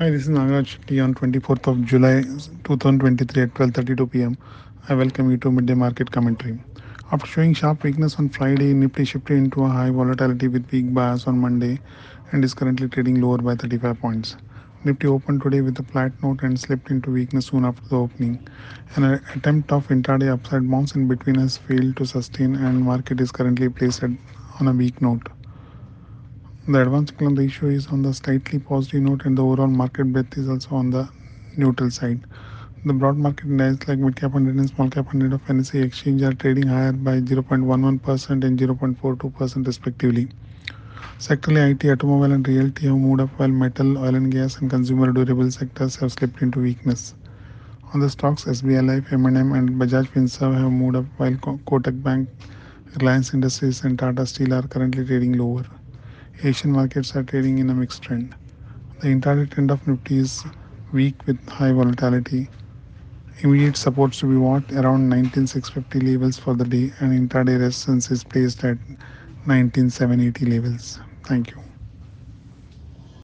Hi, this is Nagaraj Shetti on 24th of July 2023 at 12:32 p.m. I welcome you to midday market commentary. After showing sharp weakness on Friday, Nifty shifted into a high volatility with weak bias on Monday and is currently trading lower by 35 points. Nifty opened today with a flat note and slipped into weakness soon after the opening. An attempt of intraday upside bounce in between has failed to sustain and market is currently placed on a weak note. The advance plan ratio is on the slightly positive note and the overall market breadth is also on the neutral side. The broad market indices like mid cap 100 and small cap 100 of NSE exchange are trading higher by 0.11% and 0.42% respectively. Sectorally, IT, automobile and realty have moved up while metal, oil and gas and consumer durable sectors have slipped into weakness. On the stocks, SBI Life, M&M and Bajaj Finserv have moved up while Kotak Bank, Reliance Industries and Tata Steel are currently trading lower. Asian markets are trading in a mixed trend. The intraday trend of Nifty is weak with high volatility. Immediate supports to be watched around 19650 levels for the day and intraday resistance is placed at 19780 levels. Thank you.